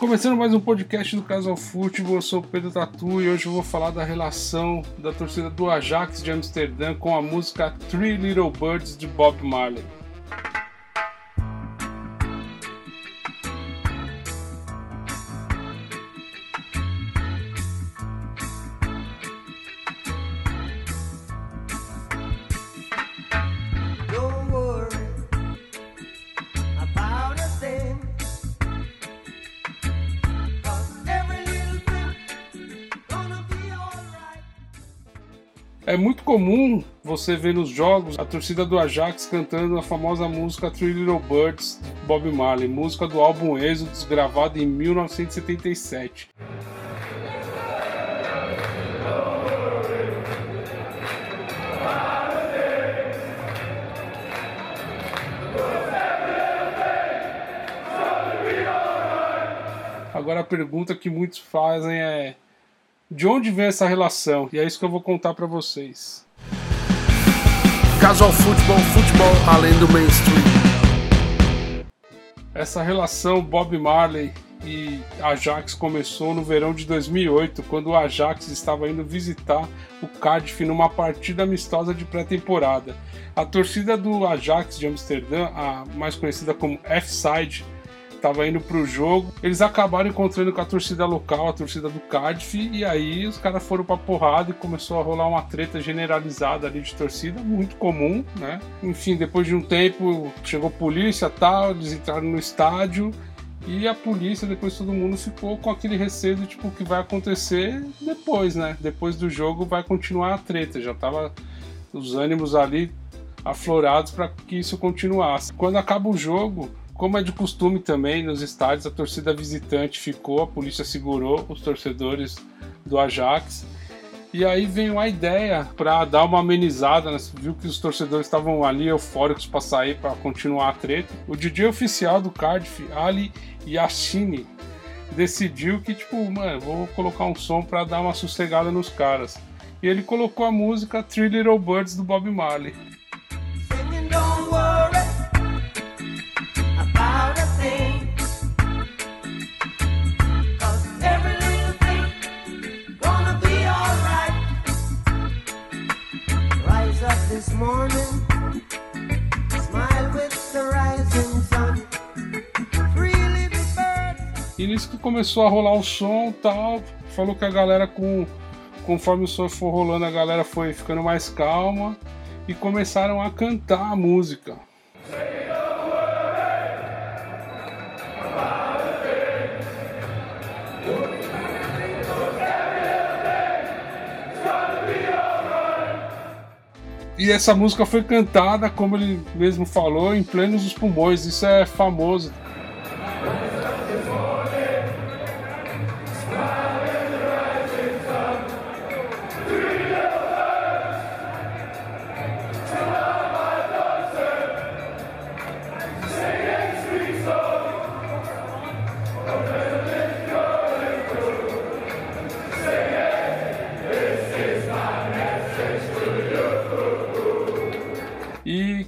Começando mais um podcast do Casal Futebol, eu sou o Pedro Tatu e hoje eu vou falar da relação da torcida do Ajax de Amsterdã com a música Three Little Birds de Bob Marley. É muito comum você ver nos jogos a torcida do Ajax cantando a famosa música Three Little Birds de Bob Marley, música do álbum Êxodos, gravado em 1977. Agora a pergunta que muitos fazem é de onde vem essa relação? E é isso que eu vou contar para vocês. Casual futebol, futebol além do mainstream. Essa relação Bob Marley e Ajax começou no verão de 2008, quando o Ajax estava indo visitar o Cardiff numa partida amistosa de pré-temporada. A torcida do Ajax de Amsterdã, a mais conhecida como F-Side, tava indo pro jogo. Eles acabaram encontrando com a torcida local, a torcida do Cardiff, e aí os caras foram pra porrada e começou a rolar uma treta generalizada ali de torcida, muito comum, né? Enfim, depois de um tempo chegou polícia tal, eles entraram no estádio. E a polícia, depois todo mundo ficou com aquele receio de tipo o que vai acontecer depois, né? Depois do jogo vai continuar a treta. Já tava os ânimos ali aflorados para que isso continuasse. Quando acaba o jogo, como é de costume também nos estádios, a torcida visitante ficou, a polícia segurou os torcedores do Ajax. E aí veio a ideia para dar uma amenizada, né? viu que os torcedores estavam ali eufóricos para sair, para continuar a treta. O DJ oficial do Cardiff, Ali Yashini, decidiu que, tipo, mano, vou colocar um som para dar uma sossegada nos caras. E ele colocou a música Three Little Birds do Bob Marley. E nisso que começou a rolar o som tal, falou que a galera com conforme o som for rolando, a galera foi ficando mais calma e começaram a cantar a música. E essa música foi cantada, como ele mesmo falou, em plenos os pulmões. Isso é famoso.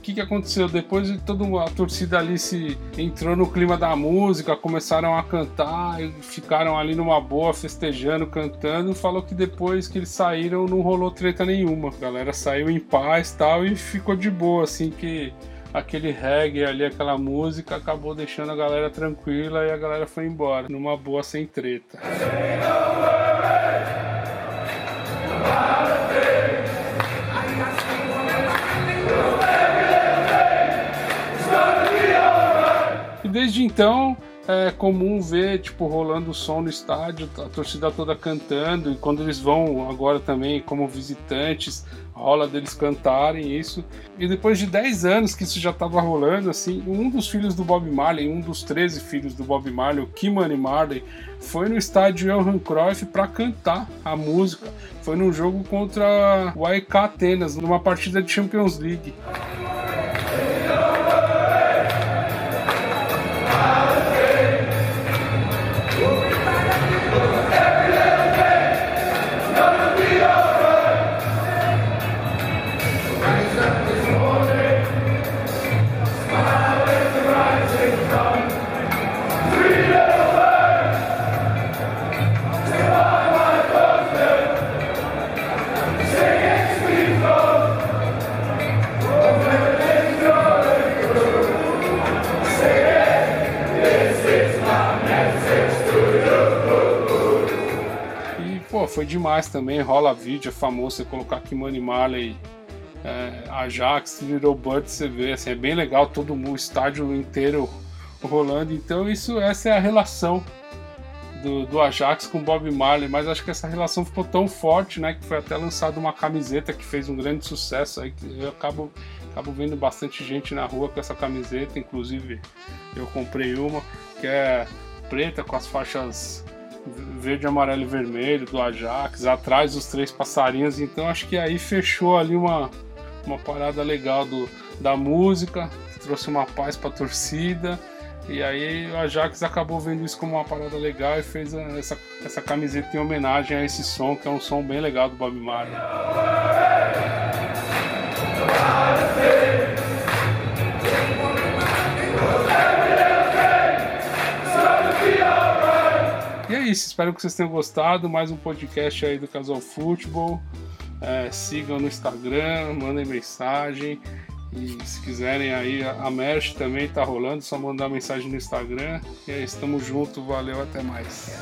Que, que aconteceu? Depois de toda a torcida ali se entrou no clima da música, começaram a cantar e ficaram ali numa boa, festejando, cantando. Falou que depois que eles saíram não rolou treta nenhuma. A galera saiu em paz tal e ficou de boa, assim que aquele reggae ali, aquela música, acabou deixando a galera tranquila e a galera foi embora, numa boa sem treta. Desde então é comum ver, tipo, rolando o som no estádio, a torcida toda cantando, e quando eles vão agora também como visitantes, rola deles cantarem isso. E depois de 10 anos que isso já estava rolando, assim, um dos filhos do Bob Marley, um dos 13 filhos do Bob Marley, o Kimani Marley, foi no estádio Johan Cruyff para cantar a música. Foi num jogo contra o AEK Atenas, numa partida de Champions League. Foi demais também. Rola vídeo, é famoso você colocar aqui Money Marley, é, Ajax, Little Bird, você vê, assim, é bem legal, todo o estádio inteiro rolando. Então isso, essa é a relação do, do, Ajax com Bob Marley, mas acho que essa relação ficou tão forte, né, que foi até lançada uma camiseta que fez um grande sucesso aí, que eu acabo, acabo vendo bastante gente na rua com essa camiseta, inclusive eu comprei uma, que é preta com as faixas verde, amarelo e vermelho do Ajax, atrás os três passarinhos, então acho que aí fechou ali uma, uma parada legal do, da música, trouxe uma paz para a torcida e aí o Ajax acabou vendo isso como uma parada legal e fez essa, essa camiseta em homenagem a esse som, que é um som bem legal do Bob Marley. É isso, espero que vocês tenham gostado. Mais um podcast aí do Casal Futebol. É, sigam no Instagram, mandem mensagem. E se quiserem aí, a merch também tá rolando, só mandar mensagem no Instagram. E aí, estamos juntos, valeu, até mais.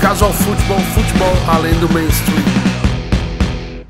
Casual Futebol, futebol além do mainstream.